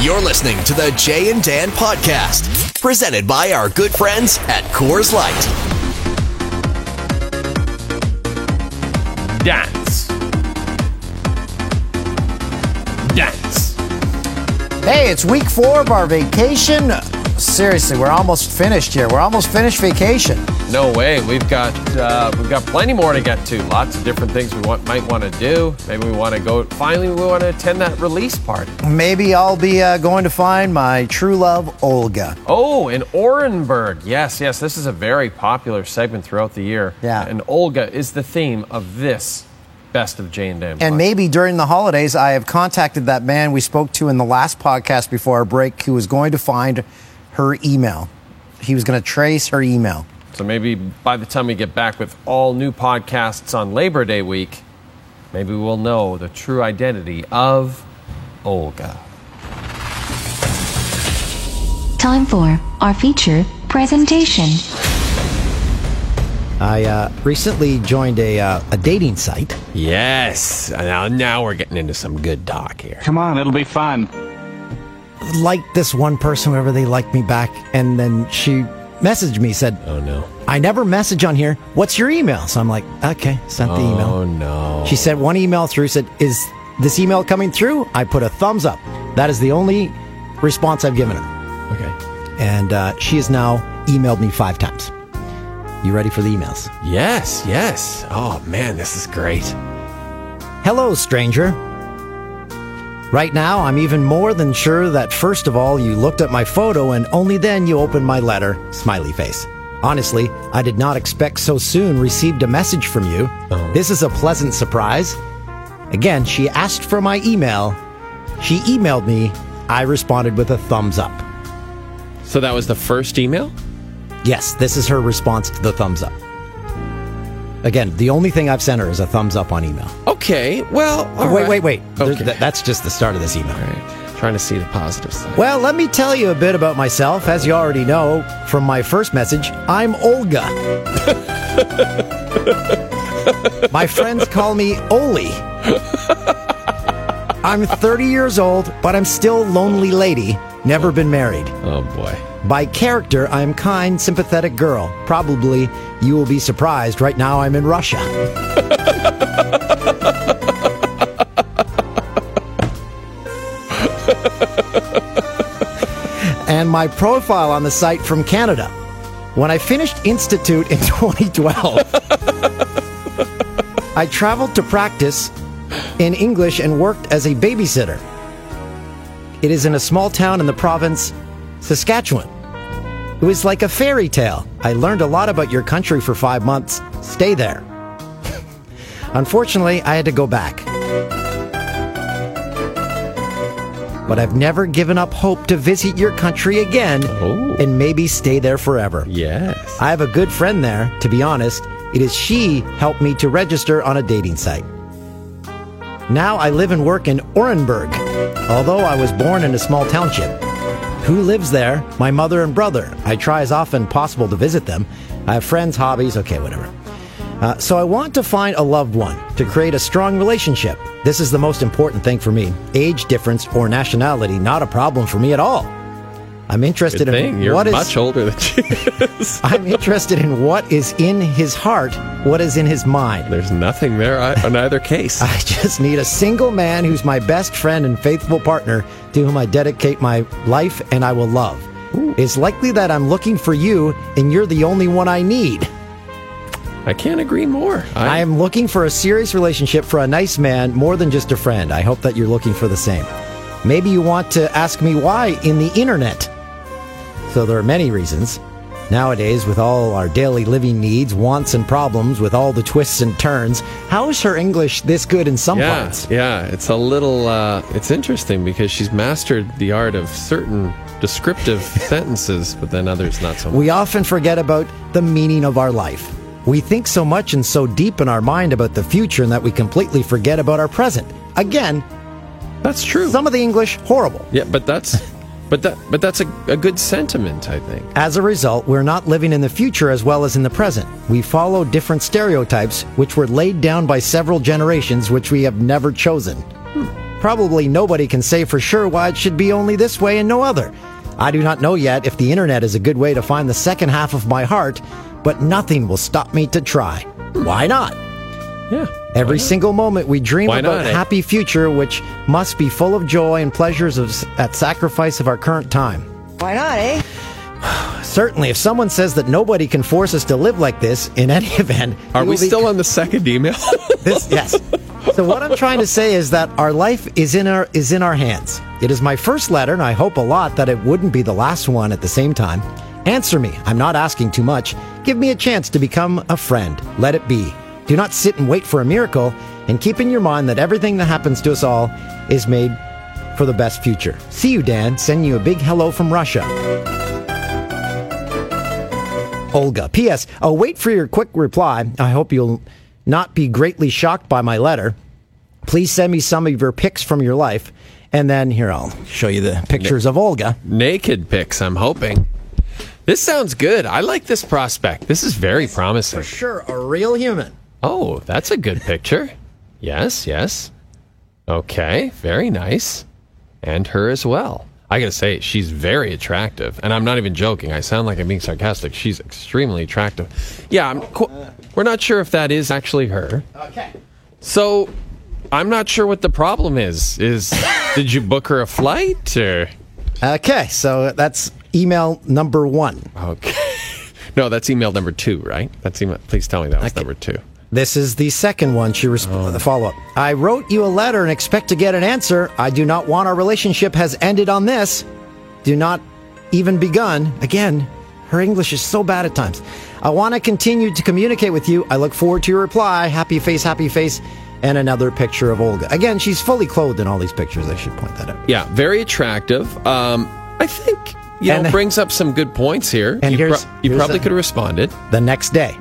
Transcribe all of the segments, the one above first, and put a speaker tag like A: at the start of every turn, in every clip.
A: You're listening to the Jay and Dan podcast, presented by our good friends at Coors Light.
B: Dance. Dance.
C: Hey, it's week four of our vacation. Seriously, we're almost finished here. We're almost finished vacation.
B: No way. We've got uh, we've got plenty more to get to. Lots of different things we want, might want to do. Maybe we want to go. Finally, we want to attend that release party.
C: Maybe I'll be uh, going to find my true love, Olga.
B: Oh, in Orenburg. Yes, yes. This is a very popular segment throughout the year.
C: Yeah.
B: And Olga is the theme of this best of Jay and Dan.
C: And maybe during the holidays, I have contacted that man we spoke to in the last podcast before our break who was going to find her email. He was going to trace her email.
B: So maybe by the time we get back with all new podcasts on Labor Day week, maybe we'll know the true identity of Olga.
D: Time for our feature presentation.
C: I uh, recently joined a, uh, a dating site.
B: Yes. Now, now we're getting into some good talk here.
E: Come on, it'll be fun.
C: Liked this one person, whoever they liked me back, and then she messaged me, said,
B: Oh no.
C: I never message on here. What's your email? So I'm like, okay, sent the email.
B: Oh no.
C: She sent one email through, said, Is this email coming through? I put a thumbs up. That is the only response I've given her.
B: okay.
C: And uh, she has now emailed me five times. You ready for the emails?
B: Yes, yes. Oh man, this is great.
C: Hello, stranger. Right now, I'm even more than sure that first of all, you looked at my photo and only then you opened my letter. Smiley face. Honestly, I did not expect so soon received a message from you. Oh. This is a pleasant surprise. Again, she asked for my email. She emailed me. I responded with a thumbs up.
B: So that was the first email?
C: Yes, this is her response to the thumbs up. Again, the only thing I've sent her is a thumbs up on email.
B: Okay. Well, all
C: wait,
B: right.
C: wait, wait, There-
B: Okay.
C: th- that's just the start of this email.
B: right. Trying to see the positive side.
C: Well, let me tell you a bit about myself. As you already know from my first message, I'm Olga. my friends call me Oli. I'm 30 years old, but I'm still lonely lady. Never been married.
B: Oh boy.
C: By character, I'm kind, sympathetic girl. Probably you will be surprised. Right now, I'm in Russia. and my profile on the site from Canada. When I finished Institute in 2012, I traveled to practice in English and worked as a babysitter. It is in a small town in the province, Saskatchewan. It was like a fairy tale. I learned a lot about your country for five months. Stay there. Unfortunately, I had to go back. But I've never given up hope to visit your country again
B: Oh.
C: and maybe stay there forever.
B: Yes.
C: I have a good friend there, to be honest. It is she helped me to register on a dating site. Now I live and work in Orenburg, although I was born in a small township. Who lives there? My mother and brother. I try as often possible to visit them. I have friends, hobbies, okay, whatever. Uh, so I want to find a loved one to create a strong relationship. This is the most important thing for me. Age difference or nationality, not a problem for me at all. I'm interested in.
B: You're
C: what is
B: much older than she is.
C: I'm interested in what is in his heart, what is in his mind.
B: There's nothing there i- on either case.
C: I just need a single man who's my best friend and faithful partner to whom I dedicate my life and I will love. It's likely that I'm looking for you and you're the only one I need.
B: I can't agree more.
C: I am looking for a serious relationship for a nice man more than just a friend. I hope that you're looking for the same. Maybe you want to ask me why in the internet. So there are many reasons. Nowadays, with all our daily living needs, wants, and problems, with all the twists and turns, how is her English this good in some
B: yeah,
C: parts?
B: yeah. It's a little. Uh, it's interesting because she's mastered the art of certain descriptive sentences, but then others not so much.
C: We often forget about the meaning of our life. We think so much and so deep in our mind about the future and that we completely forget about our present. Again,
B: That's true.
C: some of the English horrible.
B: yeah, but that's. But that, but that's a, a good sentiment, I think.
C: As a result, we're not living in the future as well as in the present. We follow different stereotypes which were laid down by several generations which we have never chosen. Hmm. probably nobody can say for sure why it should be only this way and no other. I do not know yet if the internet is a good way to find the second half of my heart, but nothing will stop me to try. Hmm. Why not?
B: Yeah.
C: Every single moment we dream
B: Why
C: about
B: not,
C: a
B: eh?
C: happy future, which must be full of joy and pleasures of, at sacrifice of our current time.
E: Why not, eh?
C: Certainly, if someone says that nobody can force us to live like this, in any event,
B: Are
C: it
B: we
C: will be-
B: still on the second email?
C: this? Yes. So what I'm trying to say is that our life is in our is in our hands. It is my first letter, and I hope a lot that it wouldn't be the last one at the same time. Answer me. I'm not asking too much. Give me a chance to become a friend. Let it be. Do not sit and wait for a miracle, and keep in your mind that everything that happens to us all is made for the best future. See you, Dan. Send you a big hello from Russia. Olga. P.S. I'll oh, wait for your quick reply. I hope you'll not be greatly shocked by my letter. Please send me some of your pics from your life. And then here, I'll show you the pictures of Olga.
B: Naked pics, I'm hoping. This sounds good. I like this prospect. This is very promising.
C: For sure, a real human.
B: Oh, that's a good picture. Yes, yes. Okay, very nice. And her as well. I gotta say, she's very attractive. And I'm not even joking. I sound like I'm being sarcastic. She's extremely attractive. Yeah, I'm qu- we're not sure if that is actually her.
C: Okay.
B: So, I'm not sure what the problem is. Is did you book her a flight or
C: Okay, so that's email number one.
B: okay? No, that's email number two, right? That's email. Please tell me that was
C: Okay.
B: number two.
C: This is the second one. She resp- the follow up. I wrote you a letter and expect to get an answer. I do not want our relationship has ended on this. Do not even begun. Again, her English is so bad at times. I want to continue to communicate with you. I look forward to your reply. Happy face, happy face, and another picture of Olga. Again, she's fully clothed in all these pictures. I should point that out.
B: Yeah, very attractive. Um, I think you
C: And-
B: know brings up some good points here.
C: And
B: you,
C: here's-
B: you
C: here's
B: probably
C: a-
B: could have responded.
C: The next day.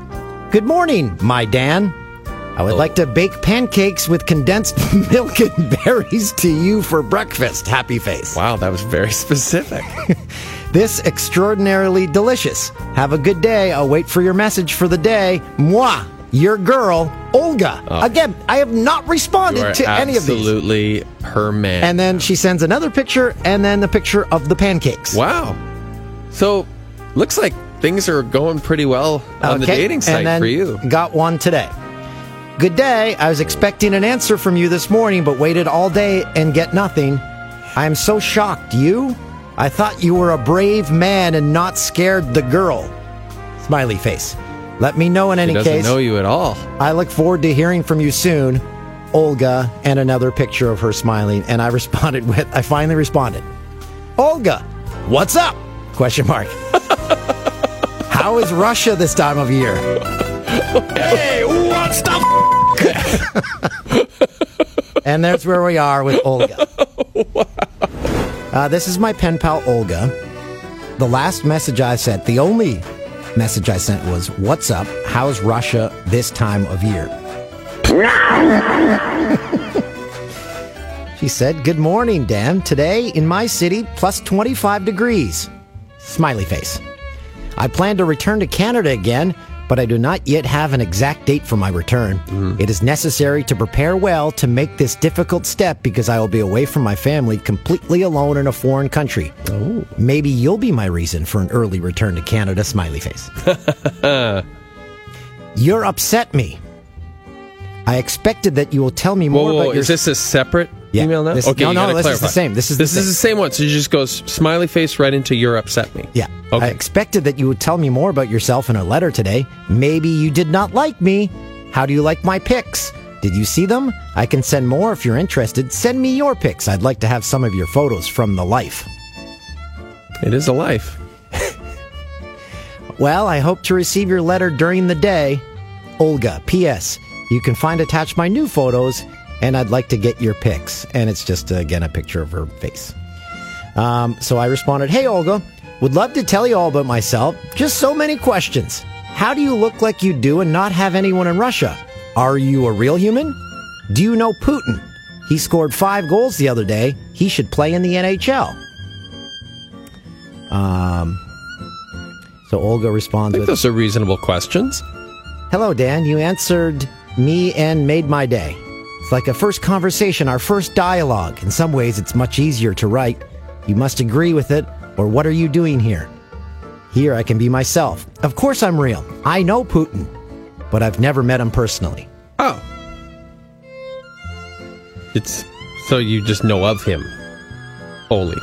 C: Good morning, my Dan. I would oh. like to bake pancakes with condensed milk and berries to you for breakfast. Happy face.
B: Wow, that was very specific.
C: This extraordinarily delicious. Have a good day. I'll wait for your message for the day. Moi, your girl, Olga. Oh. Again, I have not responded to any of these.
B: absolutely her man.
C: And then she sends another picture and then the picture of the pancakes.
B: wow. So looks like things are going pretty well on the
C: Okay,
B: dating
C: and
B: site for you.
C: Got one today. Good day. I was expecting an answer from you this morning, but waited all day and get nothing. I am so shocked. You? I thought you were a brave man and not scared the girl. Smiley face. Let me know in any
B: doesn't
C: case.
B: know you at all.
C: I look forward to hearing from you soon. Olga, and another picture of her smiling. And I responded with, I finally responded, Olga, what's up? Question mark. How is Russia this time of year? hey, what's the And there's where we are with Olga. Uh, this is my pen pal, Olga. The last message I sent, the only message I sent was, What's up? How's Russia this time of year? she said, Good morning, Dan. Today in my city, plus 25 degrees. Smiley face. I plan to return to Canada again, but I do not yet have an exact date for my return. Mm. It is necessary to prepare well to make this difficult step because I will be away from my family completely alone in a foreign country. Oh. Maybe you'll be my reason for an early return to Canada, smiley face. You're upset me. I expected that you will tell me more
B: Whoa, whoa,
C: about
B: whoa,
C: your
B: is this a separate
C: Yeah,
B: email now?
C: this-
B: okay,
C: no,
B: you
C: no,
B: gotta
C: this is the same. This is the
B: this is the same one. So it just goes smiley face right into "You're upset me."
C: Yeah.
B: Okay.
C: I expected that you would tell me more about yourself in a letter today. Maybe you did not like me. How do you like my pics? Did you see them? I can send more if you're interested. Send me your pics. I'd like to have some of your photos from the life.
B: it is a life.
C: Well, I hope to receive your letter during the day. Olga, P.S. You can find attached my new photos, and I'd like to get your pics. And it's just, uh, again, a picture of her face. Um, so I responded, Hey, Olga, would love to tell you all about myself. Just so many questions. How do you look like you do and not have anyone in Russia? Are you a real human? Do you know Putin? He scored five goals the other day. He should play in the NHL. Um, so Olga
B: I
C: responds
B: think
C: with,
B: those are reasonable questions.
C: Hello, Dan. You answered me and made my day. Like a first conversation, our first dialogue. In some ways, it's much easier to write. You must agree with it, or what are you doing here? Here, I can be myself. Of course, I'm real. I know Putin, but I've never met him personally.
B: Oh. It's so you just know of him. Oli.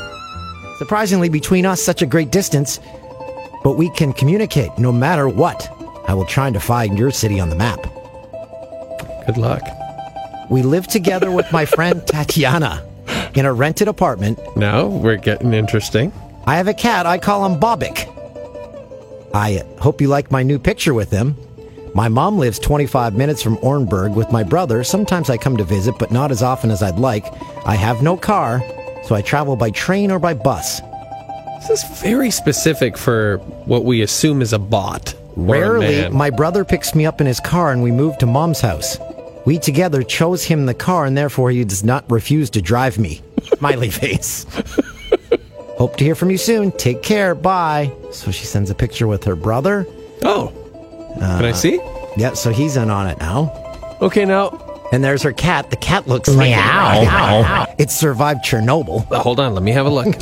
C: Surprisingly, between us, such a great distance, but we can communicate no matter what. I will try to find your city on the map.
B: Good luck.
C: We live together with my friend Tatiana in a rented apartment.
B: Now we're getting interesting.
C: I have a cat. I call him Bobik. I hope you like my new picture with him. My mom lives 25 minutes from Orenburg with my brother. Sometimes I come to visit, but not as often as I'd like. I have no car, so I travel by train or by bus.
B: This is very specific for what we assume is a bot. or a
C: Rarely,
B: man.
C: my brother picks me up in his car and we move to mom's house. We together chose him the car and therefore he does not refuse to drive me. Smiley face. Hope to hear from you soon. Take care. Bye. So she sends a picture with her brother.
B: Oh. Can I see?
C: Yeah, so he's in on it now.
B: Okay, now
C: And there's her cat. The cat looks like it, it survived Chernobyl.
B: uh, hold on, let me have a look.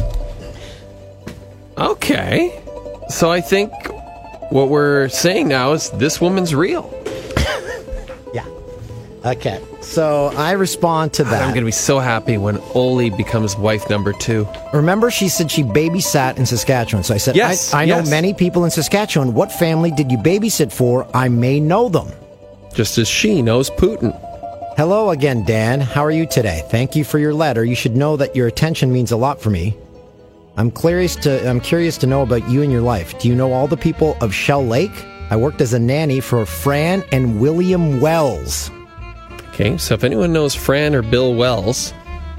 B: okay. So I think what we're saying now is this woman's real.
C: Okay. So I respond to that.
B: I'm going to be so happy when Oli becomes wife number two.
C: Remember, she said she babysat in Saskatchewan. So I said,
B: Yes,
C: I, I know
B: yes.
C: many people in Saskatchewan. What family did you babysit for? I may know them.
B: Just as she knows Putin.
C: Hello again, Dan. How are you today? Thank you for your letter. You should know that your attention means a lot for me. I'm curious to I'm curious to know about you and your life. Do you know all the people of Shell Lake? I worked as a nanny for Fran and William Wells.
B: Okay, so if anyone knows Fran or Bill Wells,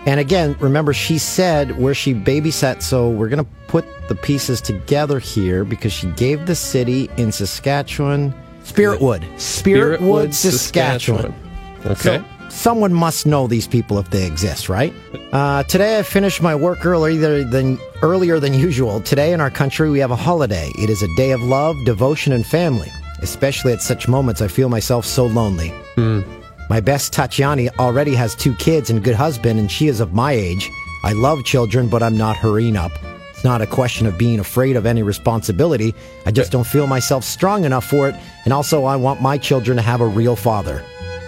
C: And again, remember she said where she babysat, so we're going to put the pieces together here because she gave the city in Saskatchewan, Spiritwood. Spiritwood, Saskatchewan.
B: Okay.
C: So someone must know these people if they exist, right? Uh, today I finished my work earlier than earlier than usual. Today in our country we have a holiday. It is a day of love, devotion, and family. Especially at such moments, I feel myself so lonely. My best Tatiana already has two kids and a good husband, and she is of my age. I love children, but I'm not hurrying up. It's not a question of being afraid of any responsibility. I just don't feel myself strong enough for it, and also I want my children to have a real father.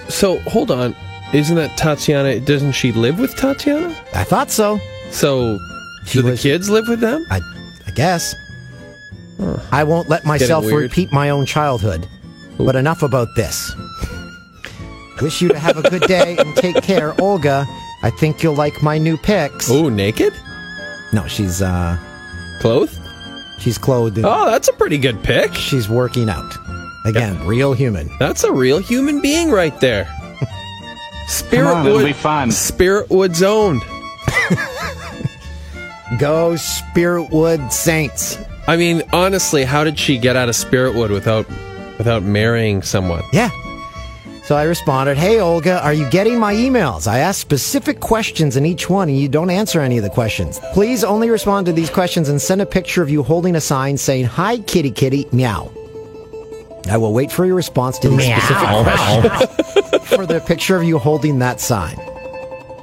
B: so hold on. Isn't that Tatiana? Doesn't she live with Tatiana?
C: I thought so.
B: So
C: She
B: do the kids live with them?
C: I, I guess. I won't let myself repeat my own childhood. But enough about this. Wish you to have a good day and take care, Olga. I think you'll like my new pics.
B: Oh, naked?
C: No, she's uh
B: Clothed?
C: she's clothed. and
B: Oh, that's a pretty good pick.
C: She's working out. Again, real human.
B: That's a real human being right there.
E: on, it'll be
B: Spiritwood.
E: fun.
B: Spiritwood's owned.
C: Go Spiritwood Saints.
B: I mean, honestly, how did she get out of Spiritwood without without marrying someone?
C: Yeah. So I responded, Hey Olga, are you getting my emails? I asked specific questions in each one and you don't answer any of the questions. Please only respond to these questions and send a picture of you holding a sign saying, Hi kitty kitty, meow. I will wait for your response to these specific questions for the picture of you holding that sign.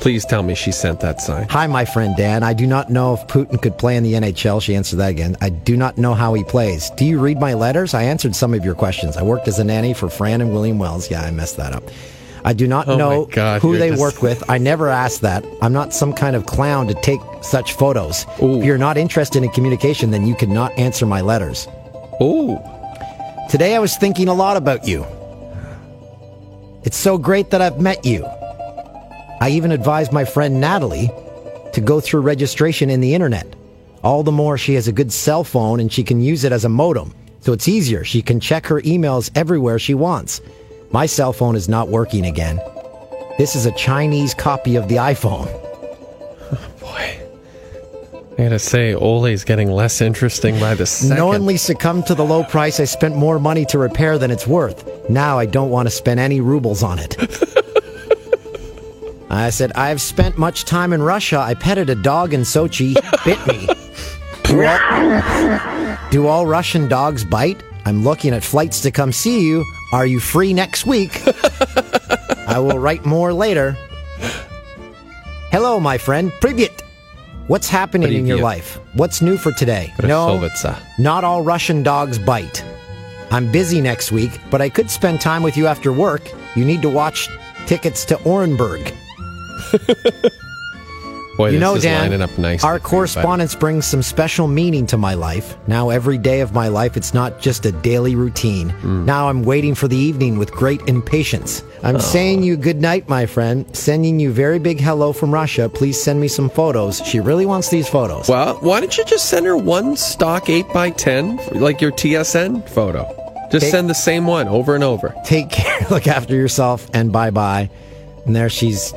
B: Please tell me she sent that sign.
C: Hi, my friend Dan. I do not know if Putin could play in the NHL. She answered that again. I do not know how he plays. Do you read my letters? I answered some of your questions. I worked as a nanny for Fran and William Wells. Yeah, I messed that up. I do not
B: Oh
C: know
B: God,
C: who they
B: just-
C: work with. I never asked that. I'm not some kind of clown to take such photos.
B: Ooh.
C: If you're not interested in communication, then you cannot answer my letters.
B: Oh,
C: Today I was thinking a lot about you. It's so great that I've met you. I even advised my friend Natalie to go through registration in the internet. All the more she has a good cell phone and she can use it as a modem. So it's easier. She can check her emails everywhere she wants. My cell phone is not working again. This is a Chinese copy of the iPhone.
B: Oh boy. I gotta say, Oli's getting less interesting by the second.
C: Knowingly succumbed to the low price, I spent more money to repair than it's worth. Now I don't want to spend any rubles on it. I said, I've spent much time in Russia. I petted a dog in Sochi. Bit me. Do all, do all Russian dogs bite? I'm looking at flights to come see you. Are you free next week? I will write more later. Hello, my friend. Privyet. What's happening in your life? What's new for today? No, not all Russian dogs bite. I'm busy next week, but I could spend time with you after work. You need to watch tickets to Orenburg.
B: Boy,
C: You
B: this
C: know,
B: is
C: Dan,
B: lining up nice.
C: our correspondence brings some special meaning to my life. Now, every day of my life, it's not just a daily routine.
B: Hmm.
C: Now, I'm waiting for the evening with great impatience. I'm saying you good night, my friend. Sending you very big hello from Russia. Please send me some photos. She really wants these photos.
B: Well, why don't you just send her one stock 8x10, like your TSN photo? Just
C: Take-
B: send the same one over and over.
C: Take care, look after yourself, and bye bye. And there she's.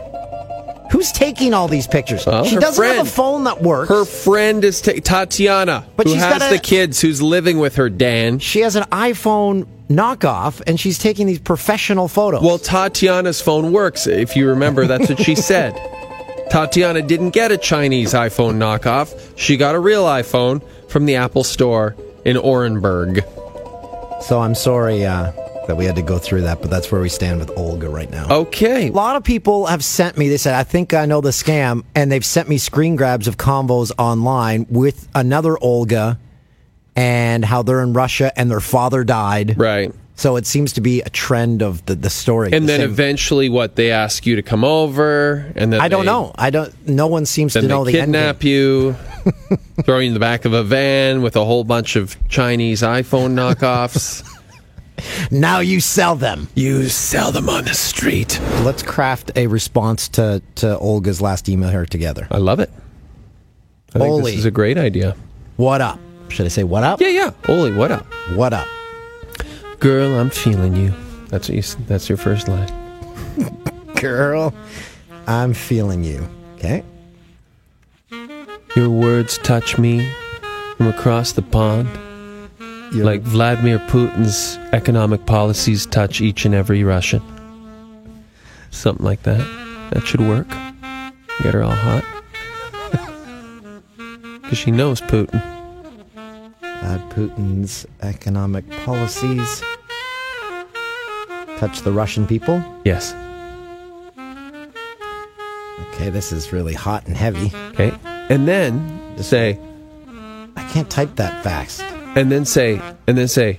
C: Who's taking all these pictures?
B: Well,
C: she doesn't have a phone that works.
B: Her friend is ta- Tatiana,
C: But
B: who
C: she's
B: has
C: got a-
B: the kids, who's living with her, Dan.
C: she has an iPhone knockoff, and she's taking these professional photos.
B: Well, Tatiana's phone works. If you remember, that's what she said. Tatiana didn't get a Chinese iPhone knockoff. She got a real iPhone from the Apple Store in Orenburg.
C: So I'm sorry uh, that we had to go through that, but that's where we stand with Olga right now.
B: Okay.
C: A lot of people have sent me, they said, I think I know the scam, and they've sent me screen grabs of combos online with another Olga and how they're in Russia and their father died.
B: Right.
C: So it seems to be a trend of the, the story.
B: And
C: The
B: then
C: same-
B: eventually, what they ask you to come over, and then
C: I don't
B: they-
C: know. I don't. No one seems to know
B: they
C: the end
B: kidnap you, throw you in the back of a van with a whole bunch of Chinese iPhone knockoffs.
C: Now you sell them.
B: you sell them on the street.
C: Let's craft a response to, to Olga's last email here together.
B: I love it. I think
C: Oli.
B: this is a great idea.
C: What up? Should I say what up?
B: Yeah, yeah. Oli, what up?
C: What up?
B: Girl, I'm feeling you. That's what you, that's your first line.
C: Girl, I'm feeling you. Okay.
B: Your words touch me from across the pond,
C: You're-
B: like Vladimir Putin's economic policies touch each and every Russian. Something like that. That should work. Get her all hot. Because she knows Putin.
C: Uh, Putin's economic policies touch the Russian people.
B: Yes.
C: Okay, this is really hot and heavy.
B: Okay. And then say,
C: I can't type that fast.
B: And then say, and then say,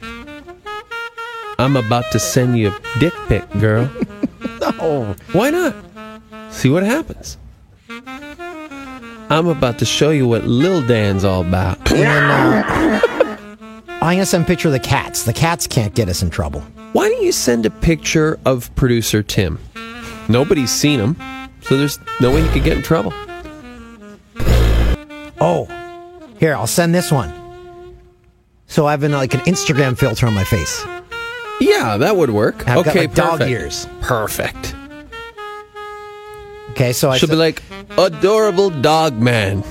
B: I'm about to send you a dick pic, girl.
C: Oh,
B: Why not? See what happens. I'm about to show you what Lil Dan's all about.
C: I'm gonna send a picture of the cats. The cats can't get us in trouble.
B: Why don't you send a picture of producer Tim? Nobody's seen him, so there's no way he could get in trouble.
C: Oh, here I'll send this one. So I have an, like an Instagram filter on my face.
B: Yeah, that would work.
C: I've got,
B: okay,
C: like, dog
B: perfect.
C: ears.
B: Perfect.
C: Okay, so I
B: She'll be like, adorable dog man.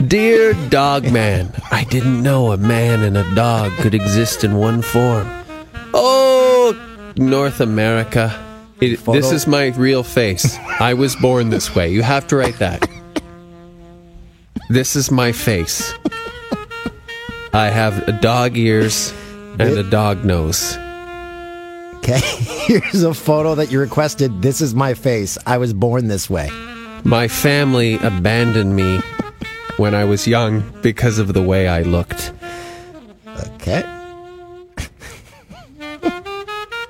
B: Dear dog man, I didn't know a man and a dog could exist in one form. Oh, North America. It, this is my real face. I was born this way. You have to write that. This is my face. I have dog ears and a dog nose.
C: okay, here's a photo that you requested. This is my face. I was born this way.
B: My family abandoned me when I was young because of the way I looked.
C: Okay.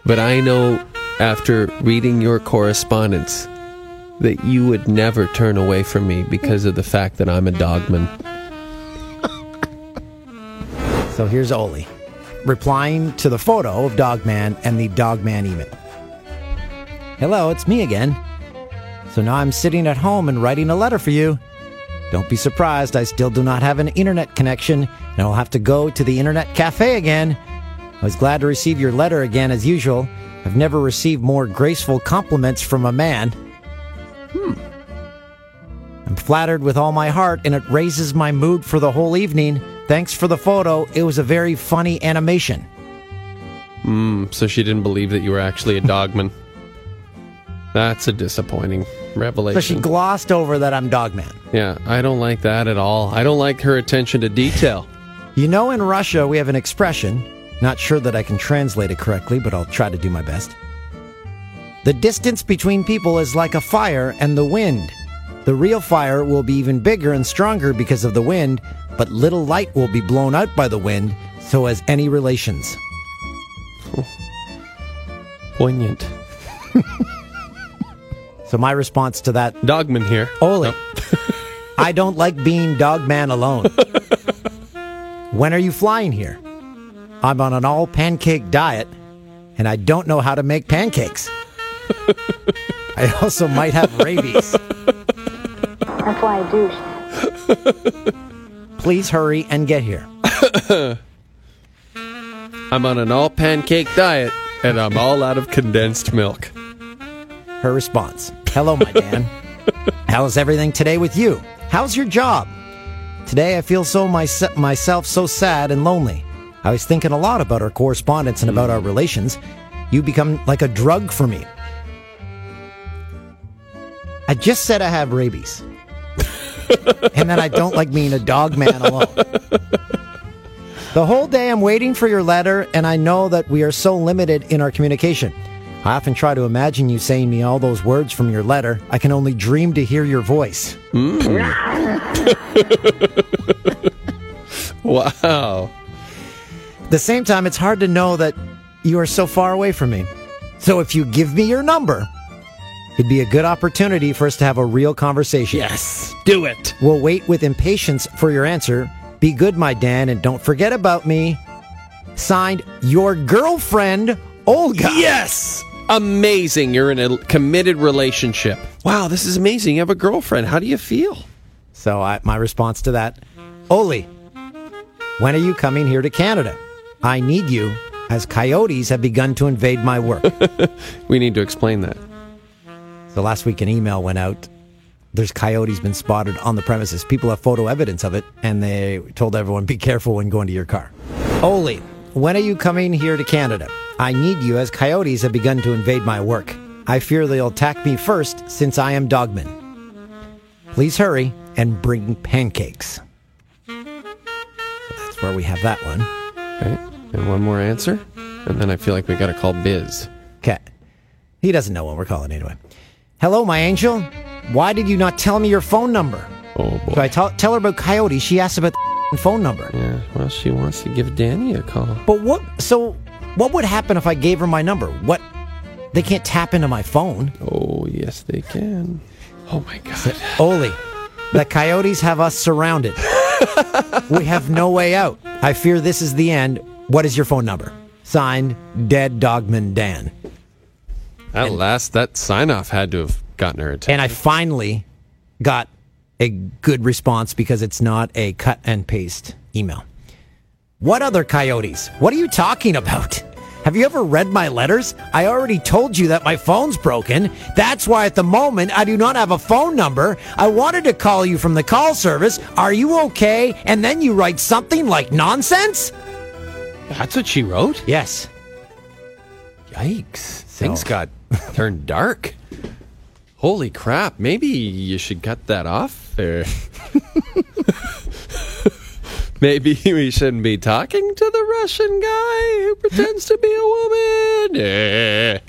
B: But I know after reading your correspondence that you would never turn away from me because of the fact that I'm a dogman.
C: So here's Oli replying to the photo of Dogman and the Dogman email. Hello, it's me again. So now I'm sitting at home and writing a letter for you. Don't be surprised, I still do not have an internet connection and I'll have to go to the internet cafe again. I was glad to receive your letter again as usual. I've never received more graceful compliments from a man. Hmm. I'm flattered with all my heart, and it raises my mood for the whole evening. Thanks for the photo. It was a very funny animation.
B: Hmm, so she didn't believe that you were actually a dogman. That's a disappointing revelation.
C: So she glossed over that I'm Dogman.
B: yeah, I don't like that at all. I don't like her attention to detail.
C: You know, in Russia, we have an expression. Not sure that I can translate it correctly, but I'll try to do my best. The distance between people is like a fire and the wind. The real fire will be even bigger and stronger because of the wind, but little light will be blown out by the wind, so as any relations. Oh.
B: Poignant.
C: So my response to that,
B: Dogman here.
C: Oli, I don't like being dogman alone. when are you flying here? I'm on an all pancake diet, and I don't know how to make pancakes. I also might have rabies.
F: That's why I douche.
C: Please hurry and get here.
B: I'm on an all pancake diet and I'm all out of condensed milk.
C: Her response Hello, my Dan. How's everything today with you? How's your job? Today I feel so myse- myself so sad and lonely. I was thinking a lot about our correspondence and about our relations. You become like a drug for me. I just said I have rabies. and that I don't like being a dog man alone. The whole day I'm waiting for your letter, and I know that we are so limited in our communication. I often try to imagine you saying me all those words from your letter. I can only dream to hear your voice.
B: Mm.
C: Wow. The same time, it's hard to know that you are so far away from me. So if you give me your number, it'd be a good opportunity for us to have a real conversation.
B: Yes. Do it.
C: We'll wait with impatience for your answer. Be good, my Dan, and don't forget about me. Signed, your girlfriend, Olga.
B: Yes. Amazing. You're in a committed relationship. Wow, this is amazing. You have a girlfriend. How do you feel?
C: So I, my response to that, Oli, when are you coming here to Canada? I need you, as coyotes have begun to invade my work.
B: We need to explain that.
C: So last week an email went out. There's coyotes been spotted on the premises. People have photo evidence of it, and they told everyone be careful when going to your car. Oli, when are you coming here to Canada? I need you, as coyotes have begun to invade my work. I fear they'll attack me first, since I am dogman. Please hurry and bring pancakes. That's where we have that one.
B: Okay. And one more answer. And then I feel like we got to call Biz.
C: Okay. He doesn't know what we're calling anyway. Hello, my angel. Why did you not tell me your phone number?
B: Oh,
C: So
B: boy.
C: I tell tell her about Coyote. She asks about the phone number.
B: Yeah. Well, she wants to give Danny a call.
C: But what? So what would happen if I gave her my number? What? They can't tap into my phone.
B: Oh, yes, they can. Oh, my God.
C: Oli, the coyotes have us surrounded. we have no way out. I fear this is the end. What is your phone number? Signed, Dead Dogman Dan.
B: That last, that sign off had to have gotten her attention.
C: And I finally got a good response because it's not a cut and paste email. What other coyotes? What are you talking about? Have you ever read my letters? I already told you that my phone's broken. That's why at the moment I do not have a phone number. I wanted to call you from the call service. Are you okay? And then you write something like nonsense?
B: That's what she wrote?
C: Yes.
B: Yikes. Things got turned dark. Holy crap. Maybe you should cut that off. Or Maybe we shouldn't be talking to the Russian guy who pretends to be a woman.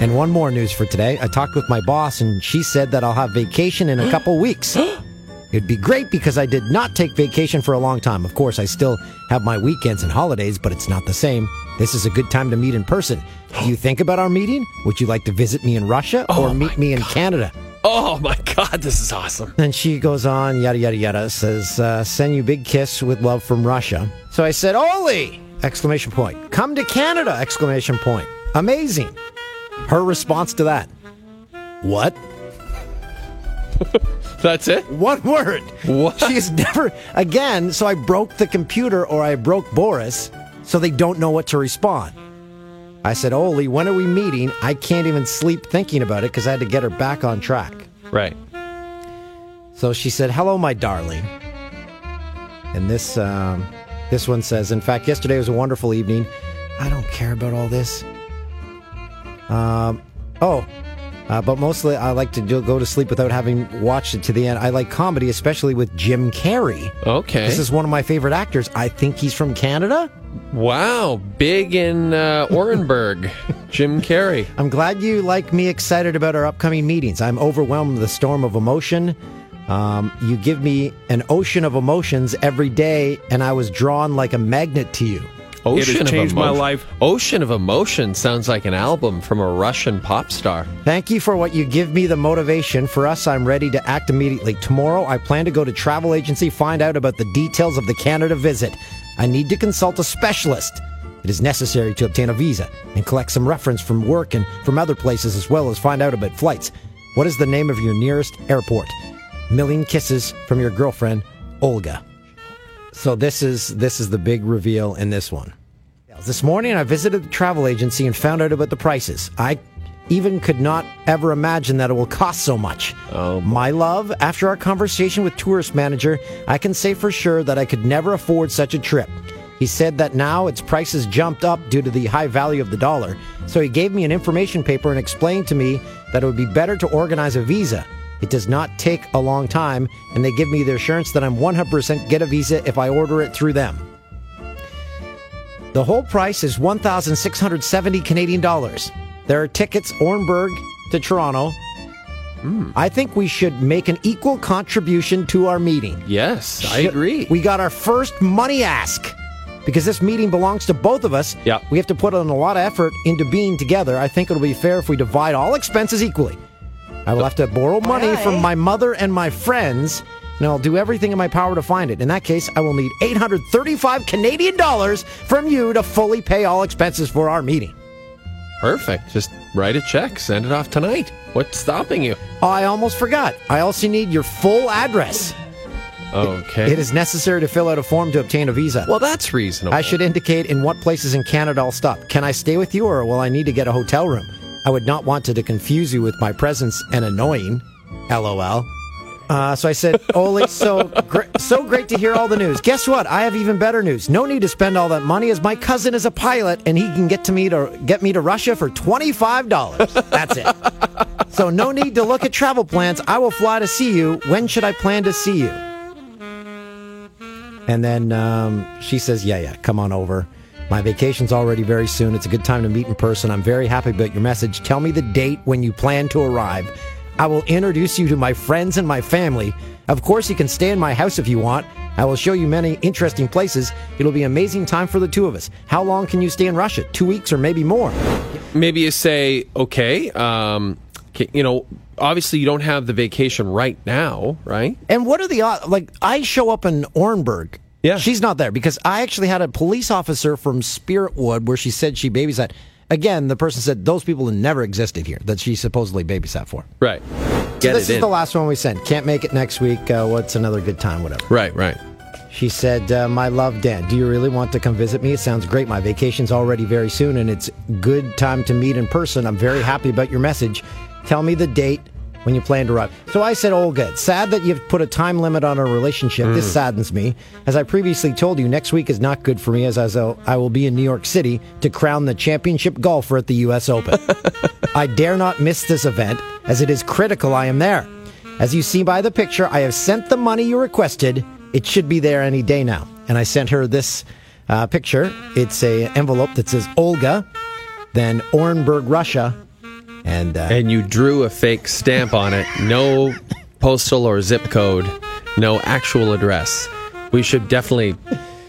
C: And one more news for today. I talked with my boss and she said that I'll have vacation in a couple weeks. It'd be great because I did not take vacation for a long time. Of course, I still have my weekends and holidays, but it's not the same. This is a good time to meet in person. Do you think about our meeting? Would you like to visit me in Russia or meet me in Canada?
B: Oh my God, this is awesome.
C: Then she goes on, yada, yada, yada, says, uh, send you big kiss with love from Russia. So I said, Oli! Exclamation point. Come to Canada! Exclamation point. Amazing. Her response to that. What?
B: That's it?
C: One word.
B: What?
C: She's never, again, so I broke the computer or I broke Boris, so they don't know what to respond. I said, Oli, when are we meeting? I can't even sleep thinking about it because I had to get her back on track.
B: Right.
C: So she said, "Hello, my darling." And this um, this one says, "In fact, yesterday was a wonderful evening. I don't care about all this." Um, oh, Uh, but mostly, I like to do, go to sleep without having watched it to the end. I like comedy, especially with Jim Carrey.
B: Okay.
C: This is one of my favorite actors. I think he's from Canada.
B: wow, big in uh, Orenburg, Jim Carrey.
C: I'm glad you like me excited about our upcoming meetings. I'm overwhelmed with the storm of emotion. Um, you give me an ocean of emotions every day, and I was drawn like a magnet to you.
B: Ocean
E: has
B: of
E: changed my
B: Emotion.
E: life.
B: Ocean of Emotion sounds like an album from a Russian pop star.
C: Thank you for what you give me the motivation. For us, I'm ready to act immediately. Tomorrow, I plan to go to travel agency, find out about the details of the Canada visit. I need to consult a specialist. It is necessary to obtain a visa and collect some reference from work and from other places as well as find out about flights. What is the name of your nearest airport? Million kisses from your girlfriend, Olga. So this is this is the big reveal in this one. This morning, I visited the travel agency and found out about the prices. I even could not ever imagine that it will cost so much.
B: Oh,
C: My love, after our conversation with tourist manager, I can say for sure that I could never afford such a trip. He said that now its prices jumped up due to the high value of the dollar. So he gave me an information paper and explained to me that it would be better to organize a visa. It does not take a long time, and they give me the assurance that I'm 100% get a visa if I order it through them. The whole price is 1,670 Canadian dollars. There are tickets Orenburg to Toronto. Hmm. I think we should make an equal contribution to our meeting.
B: Yes, I agree.
C: We got our first money ask. Because this meeting belongs to both of us.
B: Yeah.
C: We have to put in a lot of effort into being together. I think it'll be fair if we divide all expenses equally. I will have to borrow money from my mother and my friends, and I'll do everything in my power to find it. In that case, I will need 835 Canadian dollars from you to fully pay all expenses for our meeting.
B: Perfect. Just write a check, send it off tonight. What's stopping you?
C: Oh, I almost forgot. I also need your full address.
B: Okay.
C: It is necessary to fill out a form to obtain a visa.
B: well, that's reasonable.
C: I should indicate in what places in Canada I'll stop. Can I stay with you or will I need to get a hotel room? I would not want to, to confuse you with my presence and annoying. LOL. Uh, so I said, Oli, so gr- so great to hear all the news. Guess what? I have even better news. No need to spend all that money, as my cousin is a pilot, and he can get to me to get me to Russia for twenty five dollars. That's it. so no need to look at travel plans. I will fly to see you. When should I plan to see you? And then um, she says, Yeah, yeah, come on over. My vacation's already very soon. It's a good time to meet in person. I'm very happy about your message. Tell me the date when you plan to arrive. I will introduce you to my friends and my family. Of course, you can stay in my house if you want. I will show you many interesting places. It'll be an amazing time for the two of us. How long can you stay in Russia? Two weeks or maybe more?
B: Maybe you say, okay, um, you know, obviously you don't have the vacation right now, right?
C: And what are the odds? Like, I show up in Orenburg.
B: Yeah.
C: She's not there because I actually had a police officer from Spiritwood where she said she babysat. Again, the person said those people never existed here that she supposedly babysat for.
B: Right.
C: So
B: Get
C: this
B: it
C: is
B: in.
C: the last one we sent. Can't make it next week. Uh, what's another good time? Whatever.
B: right, right.
C: She said, uh, "My love, Dan. Do you really want to come visit me? It sounds great. My vacation's already very soon, and it's good time to meet in person. I'm very happy about your message. Tell me the date when you plan to arrive." So I said, "Olga, it's sad that you've put a time limit on our relationship. This saddens me. As I previously told you, next week is not good for me, as I will- I will be in New York City to crown the championship golfer at the U.S. Open. I dare not miss this event, as it is critical I am there." As you see by the picture, I have sent the money you requested. It should be there any day now. And I sent her this uh, picture. It's a envelope that says Olga, then Orenburg, Russia, and uh,
B: And you drew a fake stamp on it. No postal or zip code. No actual address. We should definitely.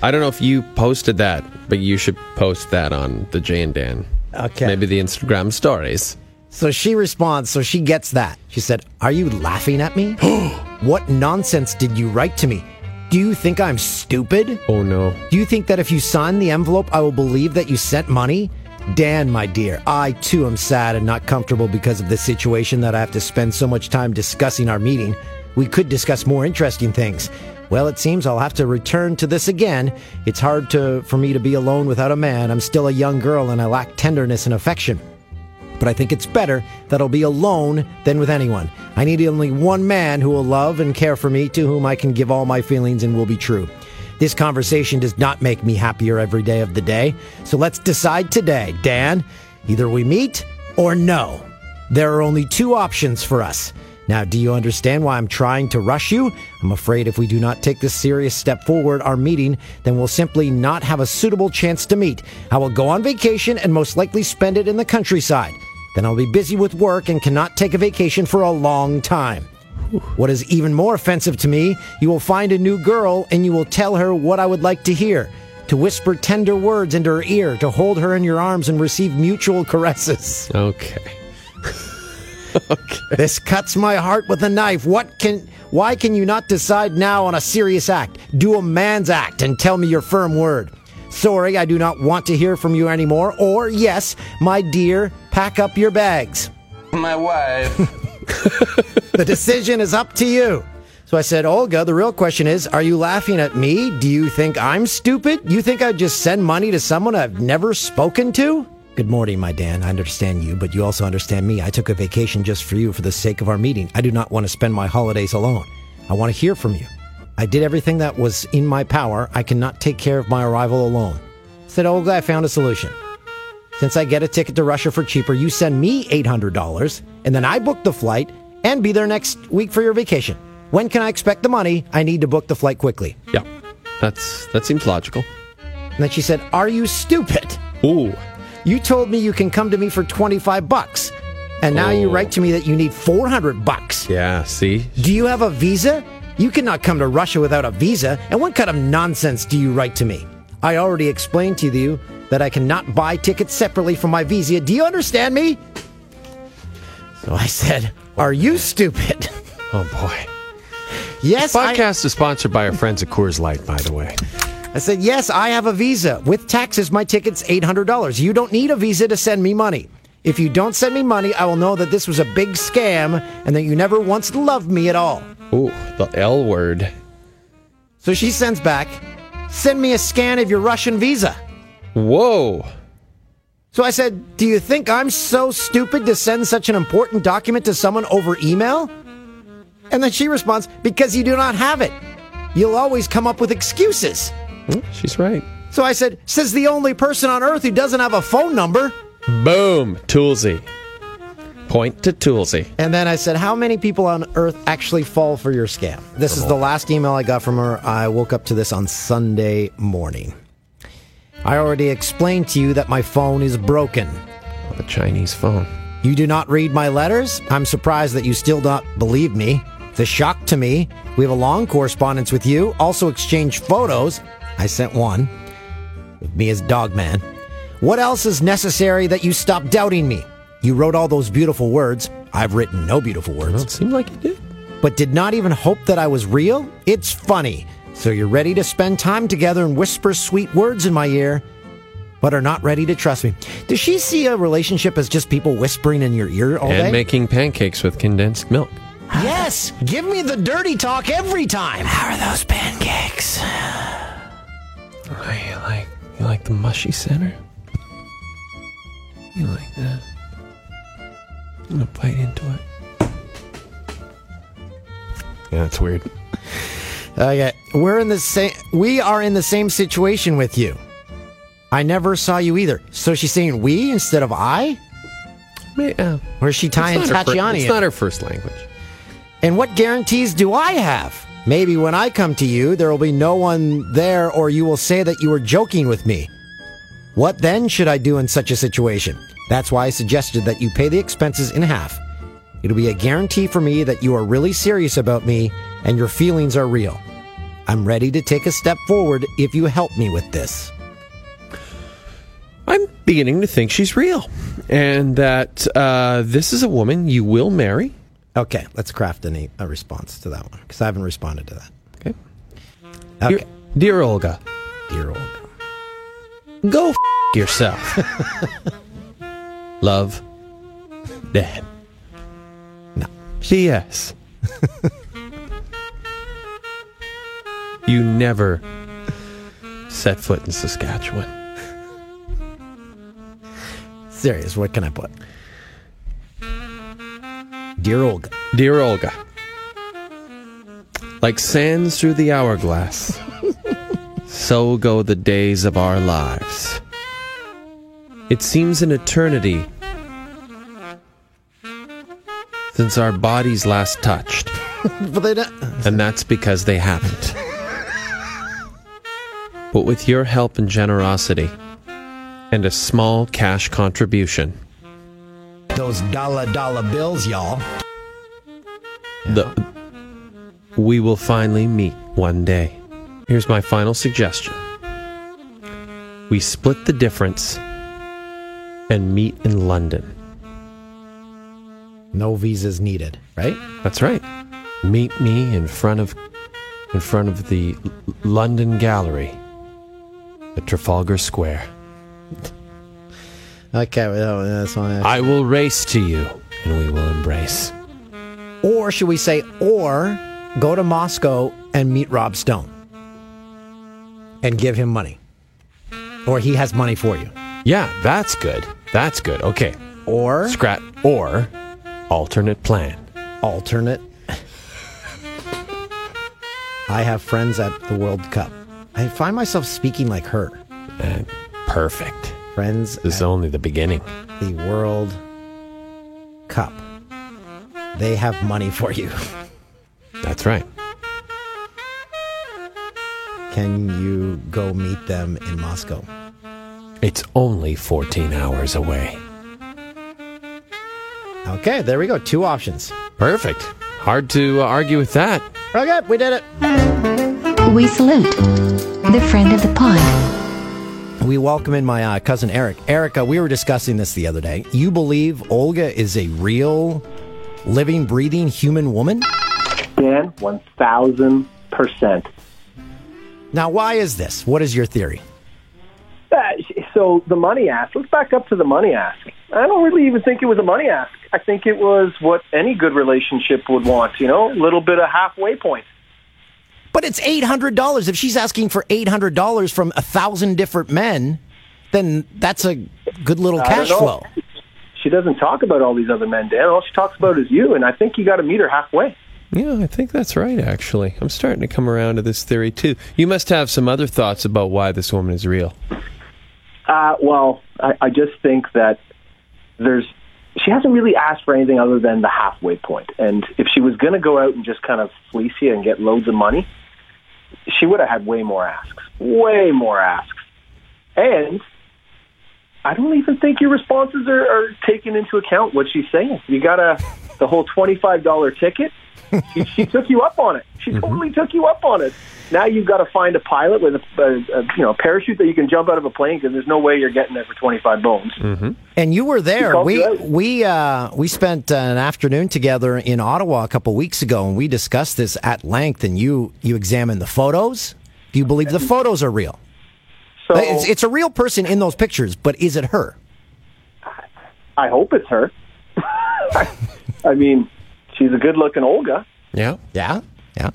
B: I don't know if you posted that, but you should post that on the Jay and Dan.
C: Okay.
B: Maybe the Instagram stories.
C: so she responds. So she gets that. She said, "Are you laughing at me? what nonsense did you write to me? Do you think I'm stupid?
B: Oh no.
C: Do you think that if you sign the envelope, I will believe that you sent money? Dan, my dear, I too am sad and not comfortable because of this situation that I have to spend so much time discussing our meeting. We could discuss more interesting things. Well, it seems I'll have to return to this again. It's hard to for me to be alone without a man. I'm still a young girl and I lack tenderness and affection. But I think it's better that I'll be alone than with anyone. I need only one man who will love and care for me, to whom I can give all my feelings and will be true. This conversation does not make me happier every day of the day. So let's decide today, Dan. Either we meet or no. There are only two options for us. Now, do you understand why I'm trying to rush you? I'm afraid if we do not take this serious step forward, our meeting, then we'll simply not have a suitable chance to meet. I will go on vacation and most likely spend it in the countryside. Then I'll be busy with work and cannot take a vacation for a long time. What is even more offensive to me, you will find a new girl and you will tell her what I would like to hear. To whisper tender words into her ear, to hold her in your arms and receive mutual caresses.
B: Okay. okay.
C: This cuts my heart with a knife. What can why can you not decide now on a serious act? Do a man's act and tell me your firm word. Sorry, I do not want to hear from you anymore. Or yes, my dear, pack up your bags.
E: My wife.
C: The decision is up to you. So I said, Olga, the real question is, are you laughing at me? Do you think I'm stupid? You think I'd just send money to someone I've never spoken to? Good morning, my Dan. I understand you, but you also understand me. I took a vacation just for you for the sake of our meeting. I do not want to spend my holidays alone. I want to hear from you. I did everything that was in my power. I cannot take care of my arrival alone. I said, Olga, I found a solution. Since I get a ticket to Russia for cheaper, you send me $800, and then I book the flight and be there next week for your vacation. When can I expect the money? I need to book the flight quickly.
B: Yeah. That's that seems logical.
C: And then she said, Are you stupid?
B: Ooh.
C: You told me you can come to me for 25 bucks. And now you
B: Oh.
C: write to me that you need 400 bucks.
B: Yeah, see?
C: Do you have a visa? You cannot come to Russia without a visa. And what kind of nonsense do you write to me? I already explained to you that I cannot buy tickets separately from my visa. Do you understand me? So I said, Are you stupid?
B: Oh boy.
C: yes, I,
B: Podcast is sponsored by our friends at Coors Light, by the way.
C: I said, Yes, I have a visa. With taxes, my ticket's $800. You don't need a visa to send me money. If you don't send me money, I will know that this was a big scam and that you never once loved me at all.
B: Ooh, the L word.
C: So she sends back, Send me a scan of your Russian visa.
B: Whoa.
C: So I said, Do you think I'm so stupid to send such an important document to someone over email? And then she responds, Because you do not have it. You'll always come up with excuses. Hmm?
B: She's right.
C: So I said, Says the only person on earth who doesn't have a phone number.
B: Boom. Toolsy. Point to Toolsy.
C: And then I said, How many people on earth actually fall for your scam? This is the last email I got from her. I woke up to this on Sunday morning. I already explained to you that my phone is broken.
B: The Chinese phone.
C: You do not read my letters? I'm surprised that you still don't believe me. It's a shock to me. We have a long correspondence with you, also exchanged photos. I sent one with me as Dogman. What else is necessary that you stop doubting me? You wrote all those beautiful words. I've written no beautiful
B: Well,
C: words,
B: it seemed like you did.
C: but did not even hope that I was real? It's funny. So you're ready to spend time together and whisper sweet words in my ear, but are not ready to trust me. Does she see a relationship as just people whispering in your ear all day?
B: and
C: day?
B: making pancakes with condensed milk.
C: Yes, give me the dirty talk every time. How are those pancakes?
B: Oh, you like you like the mushy center? You like that? I'm gonna bite into it. Yeah, it's weird.
C: Uh, okay, we're in the same. We are in the same situation with you. I never saw you either. So she's saying we instead of I. Is uh, she tying
B: It's not her
C: Tatiana?
B: It's
C: in?
B: not her first language.
C: And what guarantees do I have? Maybe when I come to you, there will be no one there, or you will say that you were joking with me. What then should I do in such a situation? That's why I suggested that you pay the expenses in half. It'll be a guarantee for me that you are really serious about me and your feelings are real. I'm ready to take a step forward if you help me with this.
B: I'm beginning to think she's real, and that uh, this is a woman you will marry.
C: Okay, let's craft a, a response to that one because I haven't responded to that.
B: Okay.
C: Okay,
B: Dear, dear Olga,
C: dear Olga.
B: go f- yourself. Love, Dad. P.S. you never set foot in Saskatchewan.
C: Serious, what can I put? Dear Olga.
B: Dear Olga, like sands through the hourglass, so go the days of our lives. It seems an eternity since our bodies last touched,
C: But they don't.
B: and that's because they haven't. But with your help and generosity, and a small cash contribution,
C: Those dollar dollar bills, y'all.
B: the we will finally meet one day. Here's my final suggestion. We split the difference and meet in London.
C: No visas needed, right?
B: That's right. Meet me in front of in front of the L- London Gallery at Trafalgar Square.
C: Okay, oh, well, that's fine.
B: I will race to you and we will embrace.
C: Or should we say, or go to Moscow and meet Rob Stone and give him money? Or he has money for you.
B: Yeah, that's good. That's good. Okay.
C: Or
B: Scrap or alternate plan.
C: alternate. I have friends at the World Cup. I find myself speaking like her.
B: And perfect.
C: Friends
B: This is only the beginning.
C: the World Cup. They have money for you.
B: That's right.
C: Can you go meet them in Moscow?
B: It's only 14 hours away.
C: Okay, there we go. Two options.
B: Perfect. Hard to uh, argue with that.
C: Okay, we did it.
D: We salute the friend of the pod.
C: We welcome in my uh, cousin Eric. Erica, we were discussing this the other day. You believe Olga is a real, living, breathing human woman?
G: Dan, 1000%.
C: Now, why is this? What is your theory?
G: Uh, so the money ask, let's back up to the money ask. I don't really even think it was a money ask. I think it was what any good relationship would want, you know, a little bit of halfway point.
C: But it's $800. If she's asking for $800 from a thousand different men, then that's a good little
G: I
C: cash flow.
G: She doesn't talk about all these other men, Dan. All she talks about is you, and I think you got to meet her halfway.
B: Yeah, I think that's right, actually. I'm starting to come around to this theory, too. You must have some other thoughts about why this woman is real.
G: Uh, well, I, I just think that there's she hasn't really asked for anything other than the halfway point. And if she was going to go out and just kind of fleece you and get loads of money, she would have had way more asks, way more asks. And I don't even think your responses are, are taking into account what she's saying. You got a the whole twenty five dollar ticket. She, she took you up on it. She totally took you up on it. Now you've got to find a pilot with a, a, a you know parachute that you can jump out of a plane because there's no way you're getting there for twenty five bones.
C: And you were there. We we uh, we spent uh, an afternoon together in Ottawa a couple weeks ago, and we discussed this at length. And you you examined the photos. Do you believe the photos are real?
G: So
C: It's, it's a real person in those pictures, but is it her?
G: I hope it's her. I mean, she's a good looking Olga.
B: Yeah?
C: Yeah, yeah.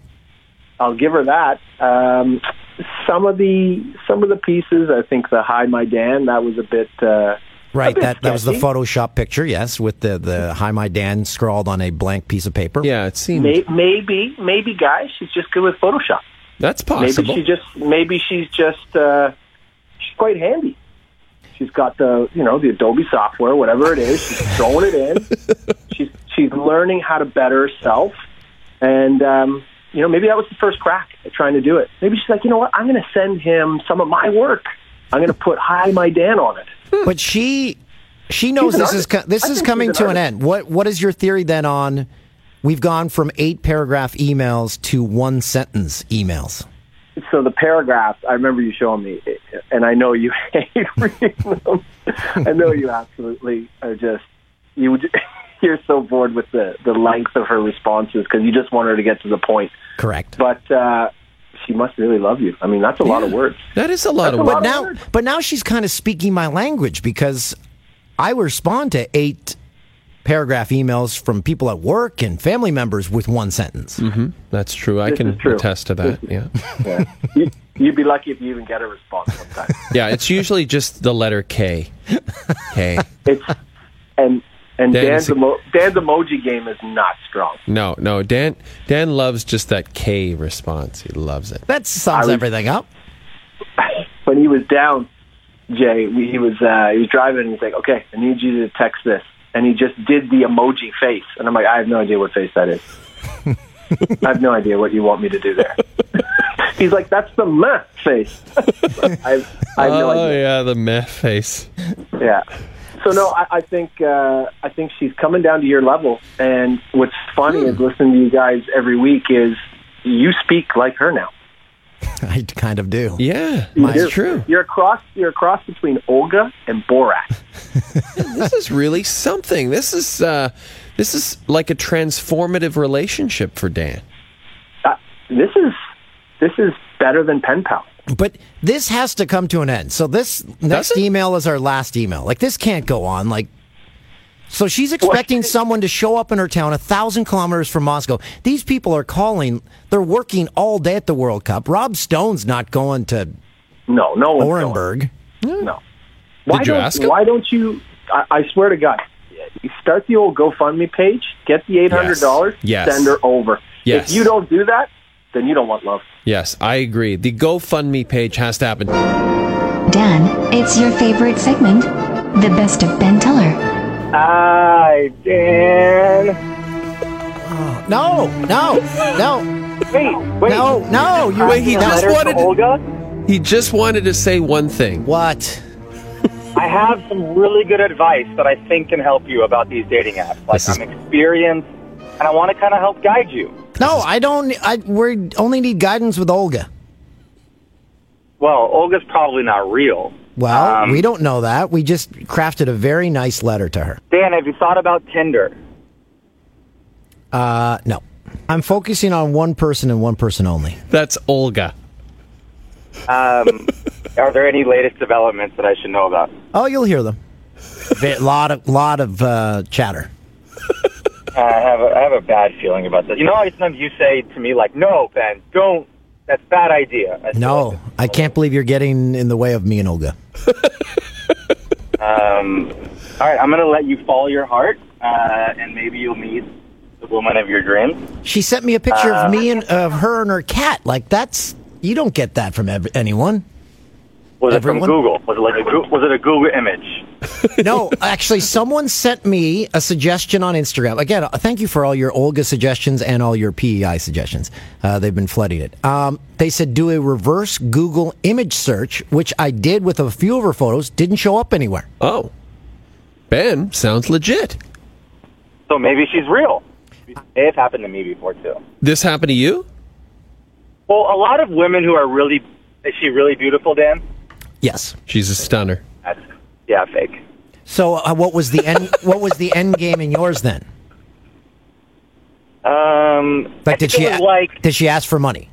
G: I'll give her that. Um, some of the some of the pieces, I think the "Hi, my Dan" that was a bit uh,
C: Right.
G: a bit
C: That that was the. Photoshop picture. Yes, with the the "Hi, my Dan" scrawled on a blank piece of paper.
B: Yeah, it seemed.
G: May- maybe, maybe, guys, she's just good with Photoshop.
B: That's possible.
G: Maybe she just, maybe she's just, uh, she's quite handy. She's got the, you know, the Adobe software, whatever it is. She's throwing it in. she's she's learning how to better herself, and um, you know, maybe that was the first crack at trying to do it. Maybe she's like, you know what, I'm going to send him some of my work. I'm going to put "Hi, my Dan" on it.
C: But she she knows this is co- this
G: I
C: is coming
G: an
C: to an end. What what is your theory then on? We've gone from eight paragraph emails to one sentence emails.
G: so the paragraphs I remember you showing me, and I know you hate reading them. I know you absolutely are just you. Would- You're so bored with the the length of her responses because you just want her to get to the point.
C: Correct.
G: But uh, she must really love you. I mean, that's a lot of words.
B: that is a lot
G: That's
B: of
G: a lot
B: work.
C: But now,
G: words.
C: but now she's kind of speaking my language because I respond to eight paragraph emails from people at work and family members with one sentence.
B: That's true. I
G: This
B: can
G: is true.
B: attest to that. Yeah.
G: Yeah. you, you'd be lucky if you even get a response sometimes.
B: Yeah, it's usually just the letter K. K.
G: It's and and
B: Dan's
G: Dan's, emo- Dan's emoji game is not strong.
B: No, no. Dan Dan loves just that K response. He loves it.
C: That sums
G: was-
C: everything up.
G: when he was down, Jay, we- he was uh, he was driving and he's like, "Okay, I need you to text this." and he just did the emoji face, and I'm like, I have no idea what face that is. I have no idea what you want me to do there. He's like, that's the meh face. I, have, I have no
B: oh
G: idea.
B: yeah, the meh face.
G: Yeah. So no, I, I think uh, I think she's coming down to your level. And what's funny is listening to you guys every week is you speak like her now.
C: I kind of do.
B: Yeah,
G: You
B: that's true.
G: You're a cross. You're a cross between Olga and Borat.
B: This is really something. This is uh, this is like a transformative relationship for Dan.
G: Uh, this is this is better than pen pal.
C: But this has to come to an end. So this next email is our last email. Like this can't go on. Like so she's expecting someone to show up in her town a thousand kilometers from Moscow. These people are calling. They're working all day at the World Cup. Rob Stone's not going to
G: No, no one's going.
C: Orenburg.
G: No. Hmm. Why
B: you
G: don't,
B: ask him?
G: Why don't you? I, I swear to God, start the old GoFundMe page, get the eight hundred dollars,
B: Yes.
G: send her over.
B: Yes.
G: If you don't do that, then you don't want love.
B: Yes, I agree. The GoFundMe page has to happen.
D: Dan, it's your favorite segment, the best of Ben Teller.
G: Hi, Dan.
C: Uh, no, no, no,
G: Wait, wait.
C: no, no. You
B: Wait, he
C: no.
B: just wanted to-
G: Olga.
B: He just wanted to say one thing.
C: what?
H: I have some really good advice that I think can help you about these dating apps. Like
B: This is-
H: I'm experienced, and I want to kind of help guide you.
C: No, I don't. I we only need guidance with Olga.
H: Well, Olga's probably not real.
C: Well,
H: Um,
C: we don't know that. We just crafted a very nice letter to her.
H: Dan, have you thought about Tinder?
C: Uh, no. I'm focusing on one person and one person only.
B: That's Olga.
H: Um, are there any latest developments that I should know about?
C: Oh, you'll hear them. A lot of lot of uh, chatter.
H: Uh, I have a, I have a bad feeling about this. You know how sometimes you say to me like, "No, Ben, don't. That's a bad idea." I
C: No,
H: like
C: I can't believe you're getting in the way of me and Olga.
H: Um, all right, I'm going to let you follow your heart, uh, and maybe you'll meet the woman of your dreams.
C: She sent me a picture of me and of her and her cat. Like that's you don't get that from ev- anyone.
H: Was it from Google? Was it like a was it a Google image?
C: No, actually, someone sent me a suggestion on Instagram. Again, uh, thank you for all your Olga suggestions and all your PEI suggestions. Uh, they've been flooding it. Um, they said do a reverse Google image search, which I did with a few of her photos. Didn't show up anywhere.
B: Oh, Ben sounds legit.
H: So maybe she's real. It's happened to me before too.
B: This happened to you?
H: Well, a lot of women who are really is she really beautiful, Dan?
C: Yes.
B: She's a stunner.
H: That's yeah, fake.
C: So, uh, what was the end? what was the end game in yours then?
H: Um,
C: Like, did she
H: like
C: did she ask for money?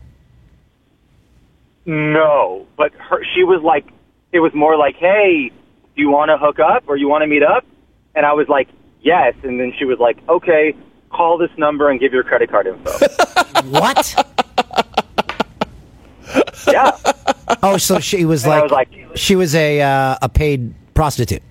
H: no, but her she was like it was more like, hey, do you want to hook up or you want to meet up? And I was like, yes. And then she was like, okay, call this number and give your credit card info.
C: What?
H: yeah.
C: oh, so she was
H: And
C: like,
H: was like,
C: she was a uh, a paid prostitute.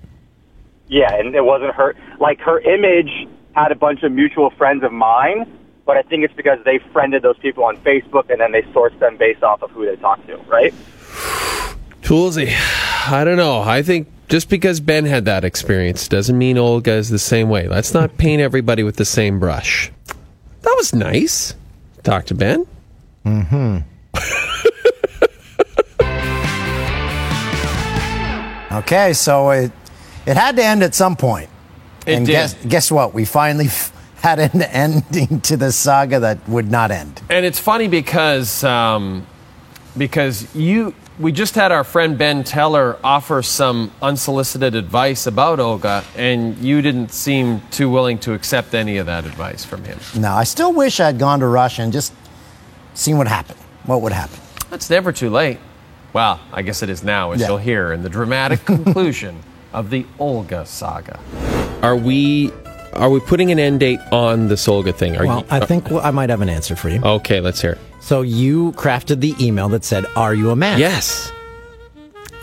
H: Yeah, and it wasn't her. Like her image had a bunch of mutual friends of mine, but I think it's because they friended those people on Facebook and then they sourced them based off of who they talked to, right?
B: Toolsy. I don't know. I think just because Ben had that experience doesn't mean Olga is the same way. Let's not paint everybody with the same brush. That was nice. Talk to Ben. Mm-hmm.
C: Okay, so it it had to end at some point.
B: It
C: and
B: did.
C: guess guess what? We finally f- had an ending to the saga that would not end.
B: And it's funny because um, because you we just had our friend Ben Teller offer some unsolicited advice about Olga, and you didn't seem too willing to accept any of that advice from him.
C: No, I still wish I'd gone to Russia and just seen what happened. What would happen?
B: It's never too late. Well, I guess it is now, as
C: Yeah.
B: you'll hear in the dramatic conclusion of the Olga saga. Are we are we putting an end date on the Olga thing? Are
C: Well,
B: you,
C: I oh. think well, I might have an answer for you.
B: Okay, let's hear it.
C: So you crafted the email that said, "Are you a man?"
B: Yes.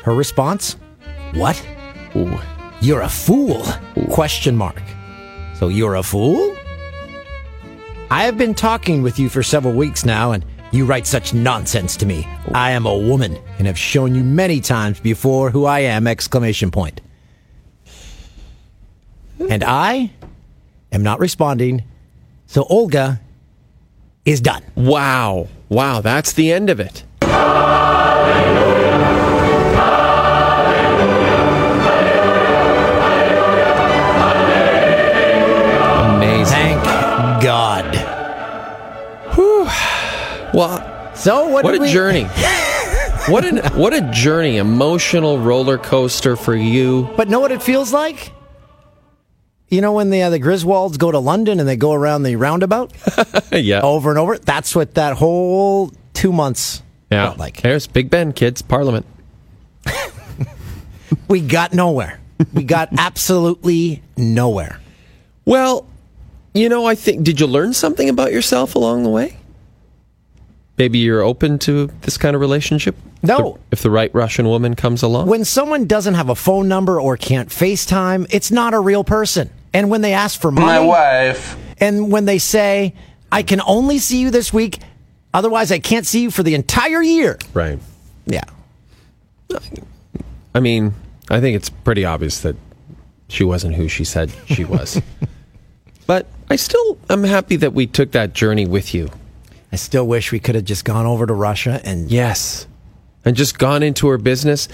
C: Her response, "What?
B: Ooh.
C: You're a fool?" Question mark. So you're a fool? I have been talking with you for several weeks now, and you write such nonsense to me. I am a woman and have shown you many times before who I am! Exclamation point. and I am not responding. So Olga is done.
B: Wow. Wow, that's the end of it. Well,
C: So what?
B: what a
C: we-
B: journey. What an what a journey, emotional roller coaster for you.
C: But know what it feels like? You know when the uh, the Griswolds go to London and they go around the roundabout
B: yeah.
C: over and over. That's what that whole two months
B: yeah.
C: felt like.
B: There's Big Ben, kids, Parliament.
C: We got nowhere. We got absolutely nowhere.
B: Well, you know, I think did you learn something about yourself along the way? Maybe you're open to this kind of relationship?
C: No.
B: If the right Russian woman comes along?
C: When someone doesn't have a phone number or can't FaceTime, it's not a real person. And when they ask for money,
E: My wife.
C: and when they say, "I can only see you this week, otherwise I can't see you for the entire year,"
B: right.
C: yeah,
B: I mean, I think it's pretty obvious that she wasn't who she said she was. but I still am happy that we took that journey with you.
C: I still wish we could have just gone over to Russia and
B: Yes. And just gone into her business,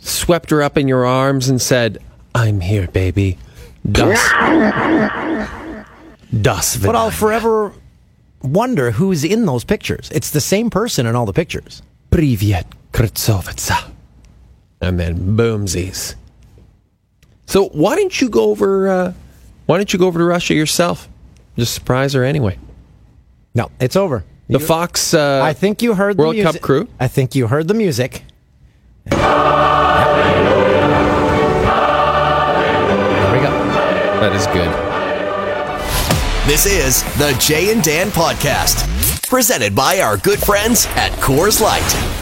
B: swept her up in your arms and said, I'm here, baby. Das. das
C: But I'll forever wonder who's in those pictures. It's the same person in all the pictures.
B: Privyet, Kritsovitsa. And then boomsies. So why didn't you go over uh, why didn't you go over to Russia yourself? Just surprise her anyway.
C: No, it's over.
B: The Fox uh,
C: I think you heard the
B: World
C: music.
B: Cup crew?
C: I think you heard the music. There we go.
B: that is good.
A: This is the Jay and Dan Podcast, presented by our good friends at Coors Light.